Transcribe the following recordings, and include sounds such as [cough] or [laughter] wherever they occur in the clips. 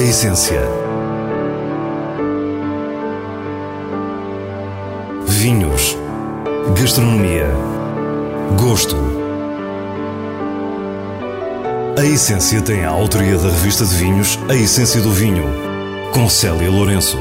A essência. Vinhos. Gastronomia. Gosto. A essência tem a autoria da revista de vinhos A Essência do Vinho, com Célia Lourenço.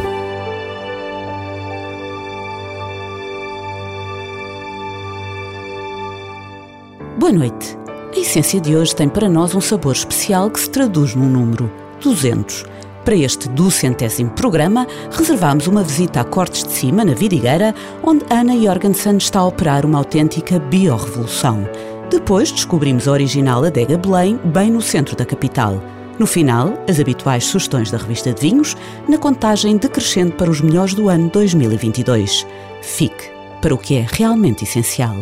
Boa noite. A essência de hoje tem para nós um sabor especial que se traduz num número 200. Para este duzentésimo programa, reservamos uma visita a Cortes de Cima, na Vidigueira, onde Ana Jorgensen está a operar uma autêntica biorrevolução. Depois descobrimos a original Adega Belém, bem no centro da capital. No final, as habituais sugestões da revista de vinhos, na contagem decrescente para os melhores do ano 2022. Fique para o que é realmente essencial.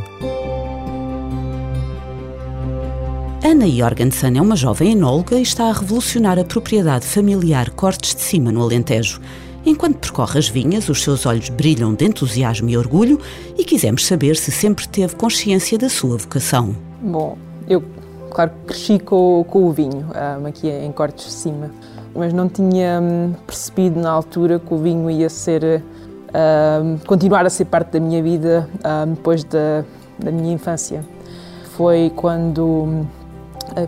Ana Jorgensen é uma jovem enóloga e está a revolucionar a propriedade familiar Cortes de Cima, no Alentejo. Enquanto percorre as vinhas, os seus olhos brilham de entusiasmo e orgulho e quisemos saber se sempre teve consciência da sua vocação. Bom, eu, claro, cresci com, com o vinho, um, aqui em Cortes de Cima, mas não tinha um, percebido na altura que o vinho ia ser, um, continuar a ser parte da minha vida depois da, da minha infância. Foi quando eh,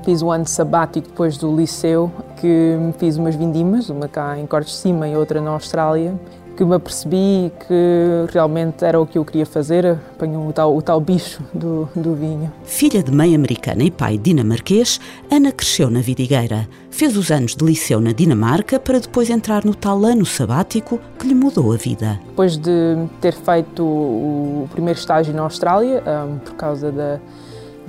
fiz um ano sabático depois do liceu, que fiz umas vindimas, uma cá em Cortes de Cima e outra na Austrália, que me apercebi que realmente era o que eu queria fazer, apanhou o tal, o tal bicho do, do vinho. Filha de mãe americana e pai dinamarquês, Ana cresceu na Vidigueira. Fez os anos de liceu na Dinamarca para depois entrar no tal ano sabático que lhe mudou a vida. Depois de ter feito o primeiro estágio na Austrália, por causa da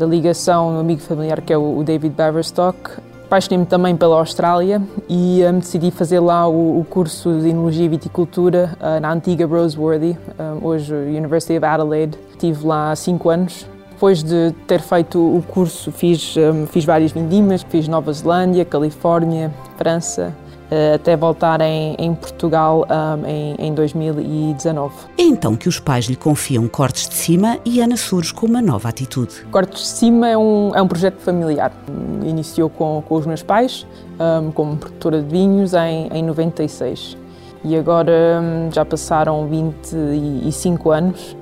da ligação um amigo familiar que é o David Baverstock. Apaixonei-me também pela Austrália e um, decidi fazer lá o, o, curso de Enologia e Viticultura uh, na antiga Roseworthy, um, hoje University of Adelaide. Estive lá cinco anos. Depois de ter feito o curso, fiz, um, fiz várias vindimas, fiz Nova Zelândia, Califórnia, França, eh, até voltar em, em Portugal um, em, em 2019. É então que os pais lhe confiam Cortes de Cima e Ana surge com uma nova atitude. Cortes de Cima é um, é um projeto familiar. Iniciou com, com os meus pais, um, como produtora de vinhos, em, em 96. E agora um, já passaram 25 anos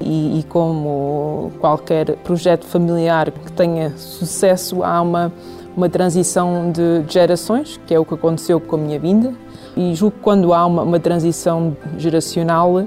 e, e, como qualquer projeto familiar que tenha sucesso, há uma uma transição de gerações, que é o que aconteceu com a minha vinda. E julgo que quando há uma, uma transição geracional,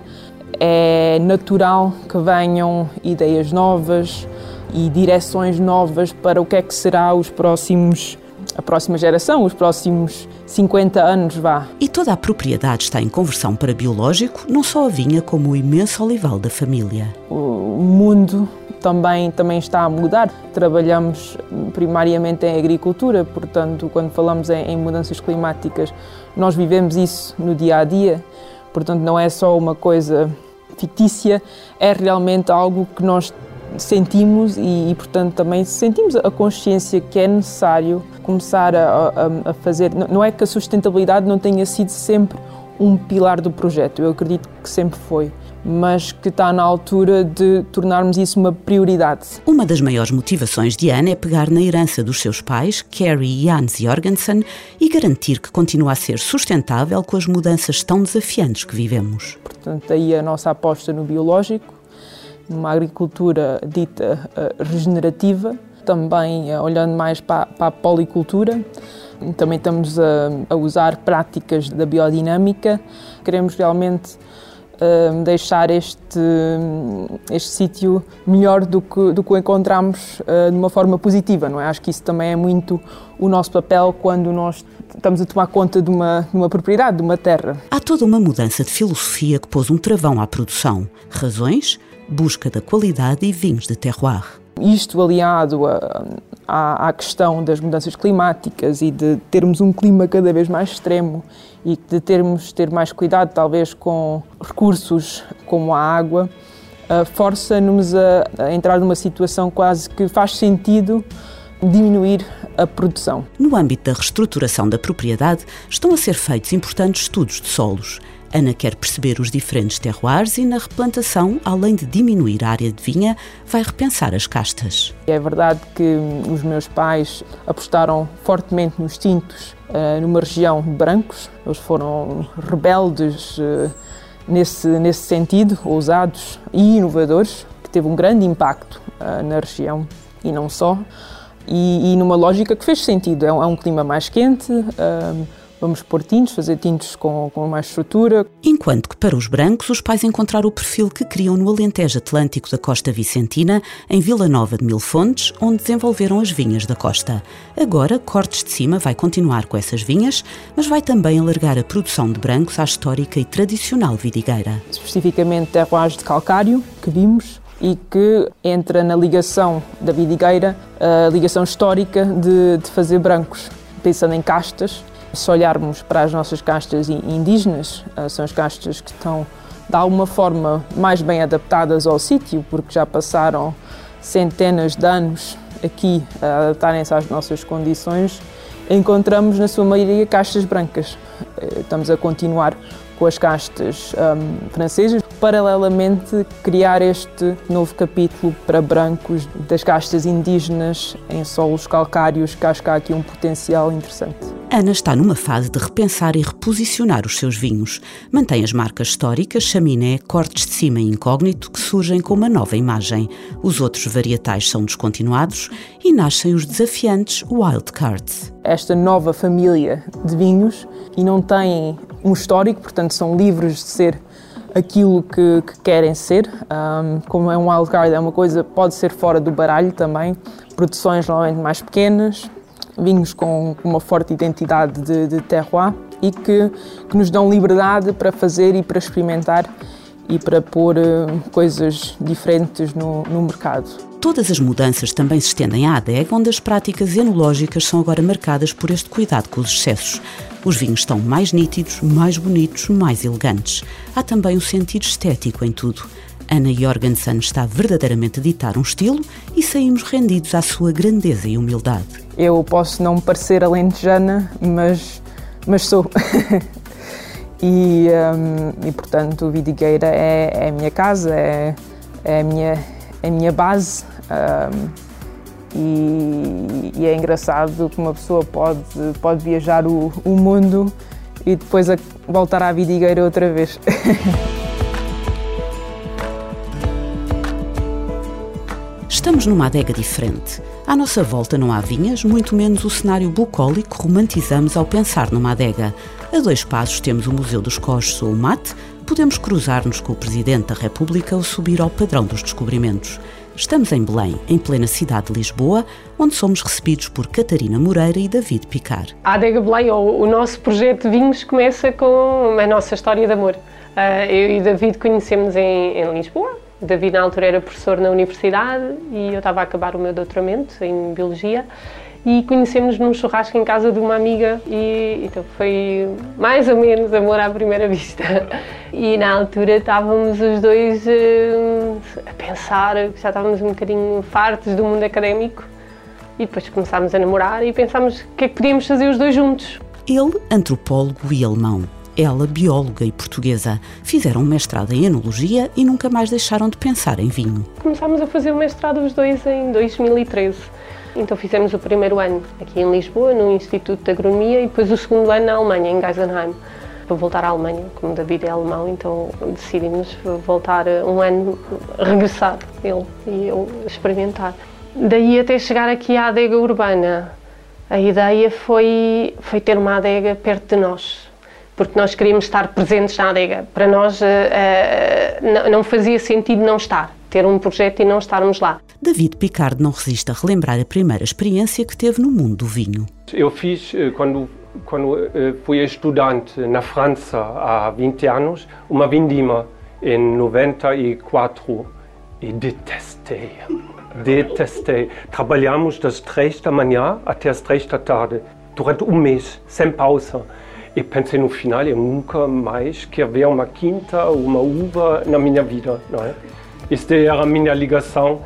é natural que venham ideias novas e direções novas para o que é que será os próximos a próxima geração, os próximos 50 anos, vá. E toda a propriedade está em conversão para biológico, não só a vinha, como o imenso olival da família. O mundo também, também está a mudar. Trabalhamos primariamente em agricultura, portanto, quando falamos em, em mudanças climáticas, nós vivemos isso no dia a dia, portanto, não é só uma coisa fictícia, é realmente algo que nós sentimos e, e, portanto, também sentimos a consciência que é necessário começar a, a, a, fazer. Não é que a sustentabilidade não tenha sido sempre um pilar do projeto, eu acredito que sempre foi mas que está na altura de tornarmos isso uma prioridade. Uma das maiores motivações de Anne é pegar na herança dos seus pais, Carrie e Hans Jorgensen, e garantir que continua a ser sustentável com as mudanças tão desafiantes que vivemos. Portanto, aí a nossa aposta no biológico, numa agricultura dita uh, regenerativa, também uh, olhando mais para, para, a policultura. Também estamos a, a usar práticas da biodinâmica. Queremos realmente deixar este, este sítio melhor do que, do que o encontramos uh, de uma forma positiva, não é? Acho que isso também é muito o nosso papel quando nós estamos a tomar conta de uma, de uma propriedade, de uma terra. Há toda uma mudança de filosofia que pôs um travão à produção. Razões? Busca da qualidade e vinhos de terroir. Isto aliado a, à, à, questão das mudanças climáticas e de termos um clima cada vez mais extremo e de termos ter mais cuidado talvez com recursos como a água, uh, força-nos a, a entrar numa situação quase que faz sentido diminuir a produção. No âmbito da reestruturação da propriedade, estão a ser feitos importantes estudos de solos. Ana quer perceber os diferentes terroirs e, na replantação, além de diminuir a área de vinha, vai repensar as castas. É verdade que os meus pais apostaram fortemente nos tintos uh, numa região de brancos. Eles foram rebeldes uh, nesse, nesse sentido, ousados e inovadores, que teve um grande impacto uh, na região e não só. E, e, numa lógica que fez sentido. É um, é um clima mais quente, vamos pôr tintos, fazer tintos com, com mais estrutura. Enquanto que para os brancos, os pais encontraram o perfil que criam no Alentejo Atlântico da Costa Vicentina, em Vila Nova de Mil Fontes, onde desenvolveram as vinhas da costa. Agora, Cortes de Cima vai continuar com essas vinhas, mas vai também alargar a produção de brancos à histórica e tradicional vidigueira. Especificamente terroirs de calcário, que vimos, e que entra na ligação da vidigueira, a ligação histórica de, de fazer brancos, pensando em castas. Se olharmos para as nossas castas indígenas, eh, são as castas que estão de alguma forma mais bem adaptadas ao sítio, porque já passaram centenas de anos aqui a adaptarem-se às nossas condições, encontramos na sua maioria castas brancas. Eh, estamos a continuar com as castas um, francesas. Paralelamente, criar este novo capítulo para brancos das castas indígenas em solos calcários, que acho que há aqui um potencial interessante. Ana está numa fase de repensar e reposicionar os seus vinhos. Mantém as marcas históricas, chaminé, cortes de cima e incógnito, que surgem com uma nova imagem. Os outros varietais são descontinuados e nascem os desafiantes Wild Cards. Esta nova família de vinhos e não têm um histórico, portanto são livres de ser aquilo que, que querem ser. Um, como é um wildcard, é uma coisa pode ser fora do baralho também. Produções normalmente mais pequenas, vinhos com uma forte identidade de, de terroir e que, que nos dão liberdade para fazer e para experimentar e para pôr uh, coisas diferentes no, no mercado. Todas as mudanças também se estendem à adega, onde as práticas enológicas são agora marcadas por este cuidado com os excessos. Os vinhos estão mais nítidos, mais bonitos, mais elegantes. Há também um sentido estético em tudo. Ana Jorgensen está verdadeiramente a ditar um estilo e saímos rendidos à sua grandeza e humildade. Eu posso não parecer alentejana, mas, mas sou. [laughs] e, um, e, portanto, Vidigueira é, é, a minha casa, é, é, a, minha, é a minha base. Um, e, e, é engraçado que uma pessoa pode, pode viajar o, o mundo e depois voltar à vidigueira outra vez. [laughs] Estamos numa adega diferente. À nossa volta não há vinhas, muito menos o cenário bucólico que romantizamos ao pensar numa adega. A dois passos temos o Museu dos Coches ou o Mate, podemos cruzar-nos com o Presidente da República ou subir ao padrão dos descobrimentos. Estamos em Belém, em plena cidade de Lisboa, onde somos recebidos por Catarina Moreira e David Picar. A Adega Belém, ou o nosso projeto de vinhos, começa com a nossa história de amor. Ah, eu e David conhecemos em, em Lisboa. David, na altura, era professor na universidade e eu estava a acabar o meu doutoramento em Biologia e conhecemos num churrasco em casa de uma amiga e então foi mais ou menos amor à primeira vista. [laughs] E na altura estávamos os dois uh, a pensar, já estávamos um bocadinho fartos do mundo académico e depois começámos a namorar e pensámos o que é que podíamos fazer os dois juntos. Ele, antropólogo e alemão. Ela, bióloga e portuguesa, fizeram um mestrado em enologia e nunca mais deixaram de pensar em vinho. Começámos a fazer o mestrado os dois em 2013 então fizemos o primeiro ano aqui em Lisboa, no Instituto de Agronomia, e depois o segundo ano na Alemanha, em Geisenheim. Para voltar à Alemanha, como David é alemão, então decidimos voltar um ano, regressar, ele e eu, experimentar. Daí até chegar aqui à adega urbana, a ideia foi, foi ter uma adega perto de nós, porque nós queríamos estar presentes na adega. Para nós uh, uh, não fazia sentido não estar, ter um projeto e não estarmos lá. David Picard não resiste a relembrar a primeira experiência que teve no mundo do vinho. Eu fiz eh, quando quando fui estudante na França há 20 anos, uma vindima em 94 e detestei. Detestei. Trabalhamos das três da manhã até as três da tarde, durante um mês, sem pausa. E pensei no final, eu nunca mais quero ver uma quinta ou uma uva na minha vida, não é? Esta era a minha ligação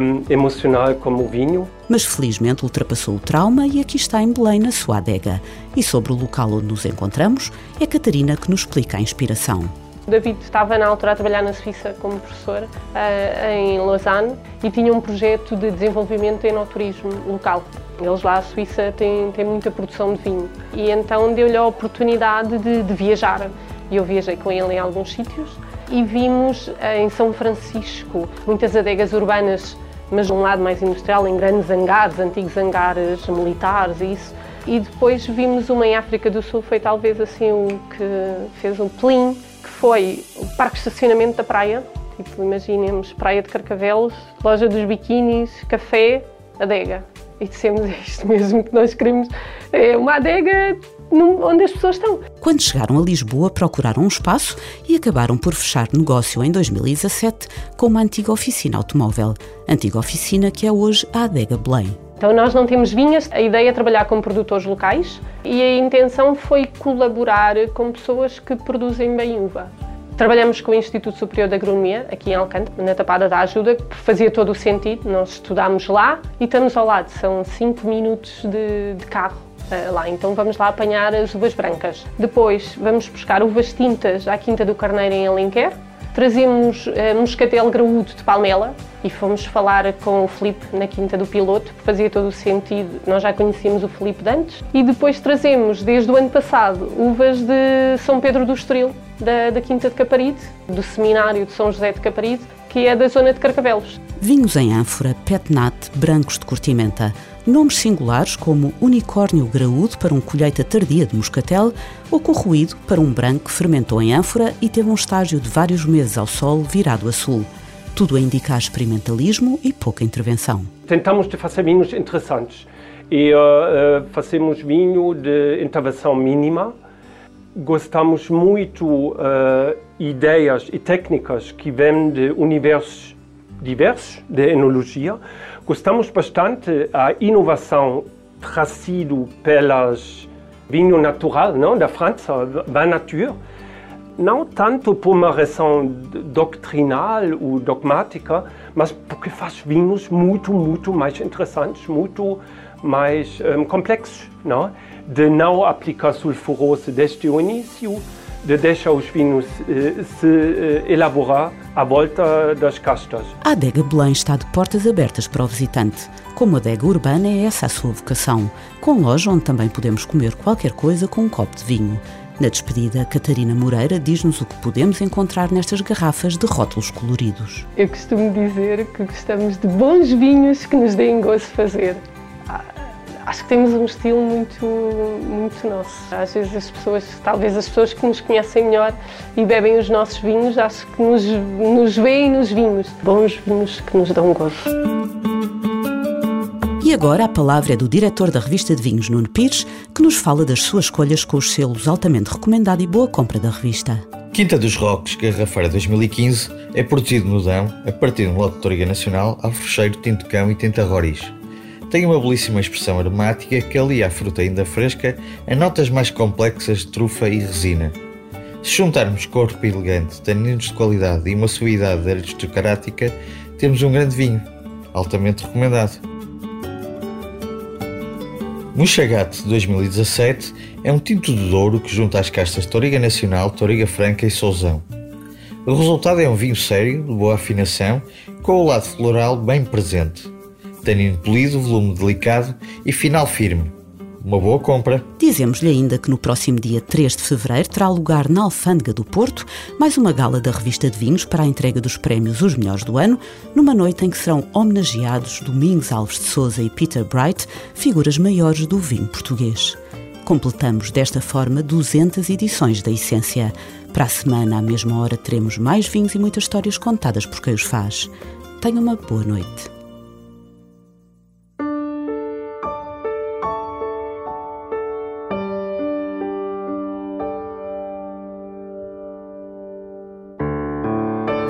um, emocional com o vinho. Mas felizmente ultrapassou o trauma e aqui está em Belém, na sua adega. E sobre o local onde nos encontramos, é Catarina que nos explica a inspiração. David estava na altura a trabalhar na Suíça como professor uh, em Lausanne e tinha um projeto de desenvolvimento em enoturismo local. Eles lá, a Suíça, têm, têm muita produção de vinho e então deu-lhe a oportunidade de, de viajar. E eu viajei com ele em alguns sítios e vimos em São Francisco muitas adegas urbanas, mas de um lado mais industrial, em grandes hangares, antigos hangares militares e isso. E depois vimos uma em África do Sul, foi talvez assim o que fez um plim, que foi o parque de estacionamento da praia. Tipo, imaginemos Praia de Carcavelos, loja dos biquínis, café, adega. E dissemos, é isto mesmo que nós queremos, é uma adega onde as pessoas estão. Quando chegaram a Lisboa, procuraram um espaço e acabaram por fechar negócio em 2017 com uma antiga oficina automóvel. Antiga oficina que é hoje a Adega Belém. Então nós não temos vinhas, a ideia é trabalhar com produtores locais e a intenção foi colaborar com pessoas que produzem bem uva. Trabalhamos com o Instituto Superior de Agronomia, aqui em Alcântara, na Tapada da Ajuda, que fazia todo o sentido. Nós estudámos lá e estamos ao lado, são 5 minutos de, de carro uh, lá. Então vamos lá apanhar as uvas brancas. Depois vamos buscar uvas tintas à Quinta do Carneiro em Alenquer. Trazemos uh, moscatel graúdo de Palmela e fomos falar com o Filipe na Quinta do Piloto, que fazia todo o sentido. Nós já conhecíamos o Filipe de antes. E depois trazemos, desde o ano passado, uvas de São Pedro do Estoril, da, da Quinta de Caparide, do Seminário de São José de Caparide, que é da zona de Carcavelos. Vinhos em ânfora, petnat, brancos de curtimenta. Nomes singulares como unicórnio graúdo para um colheita tardia de moscatel ou corroído para um branco que fermentou em ânfora e teve um estágio de vários meses ao sol virado a sul. Tudo a indicar experimentalismo e pouca intervenção. Tentamos de fazer vinhos interessantes e uh, fazemos vinho de intervenção mínima. Gostamos muito uh, ideias e técnicas que vêm de universos diversos de enologia. Gostamos bastante a inovação trazida pelas vinho natural, não, da França, Vin Nature. Não tanto por uma razão doutrinal ou dogmática, mas porque faz vinhos muito, muito mais interessantes, muito mais um, complexos, não? De não aplicar sulfurose desde o início, de deixar os vinhos eh, se eh, elaborar à volta das castas. A adega Belém está de portas abertas para o visitante. Como adega urbana, é essa a sua vocação, com loja onde também podemos comer qualquer coisa com um copo de vinho. Na despedida, Catarina Moreira diz-nos o que podemos encontrar nestas garrafas de rótulos coloridos. Eu costumo dizer que gostamos de bons vinhos que nos deem gosto fazer acho que temos um estilo muito, muito nosso. Às vezes as pessoas, talvez as pessoas que nos conhecem melhor e bebem os nossos vinhos, acho que nos, nos veem nos vinhos. Bons vinhos que nos dão gosto. E agora a palavra é do diretor da revista de vinhos, Nuno Pires, que nos fala das suas escolhas com os selos altamente recomendado e boa compra da revista. Quinta dos Roques, Garrafeira 2015, é produzido no Dão, a partir de um lote de Toriga Nacional, Alfrecheiro, Tinto Cão e Tinta Roriz tem uma belíssima expressão aromática que alia a fruta ainda fresca a notas mais complexas de trufa e resina. Se juntarmos corpo elegante, taninos de qualidade e uma suavidade aristocrática, temos um grande vinho, altamente recomendado. Muxagate 2017 é um tinto de Douro que junta as castas Toriga Nacional, Toriga Franca e Sousão. O resultado é um vinho sério, de boa afinação, com o lado floral bem presente tanino polido, volume delicado e final firme. Uma boa compra. Dizemos-lhe ainda que no próximo dia 3 de fevereiro terá lugar na Alfândega do Porto mais uma gala da revista de vinhos para a entrega dos prémios Os Melhores do Ano, numa noite em que serão homenageados Domingos Alves de Souza e Peter Bright, figuras maiores do vinho português. Completamos desta forma 200 edições da Essência. Para a semana, à mesma hora, teremos mais vinhos e muitas histórias contadas por quem os faz. Tenha uma boa noite.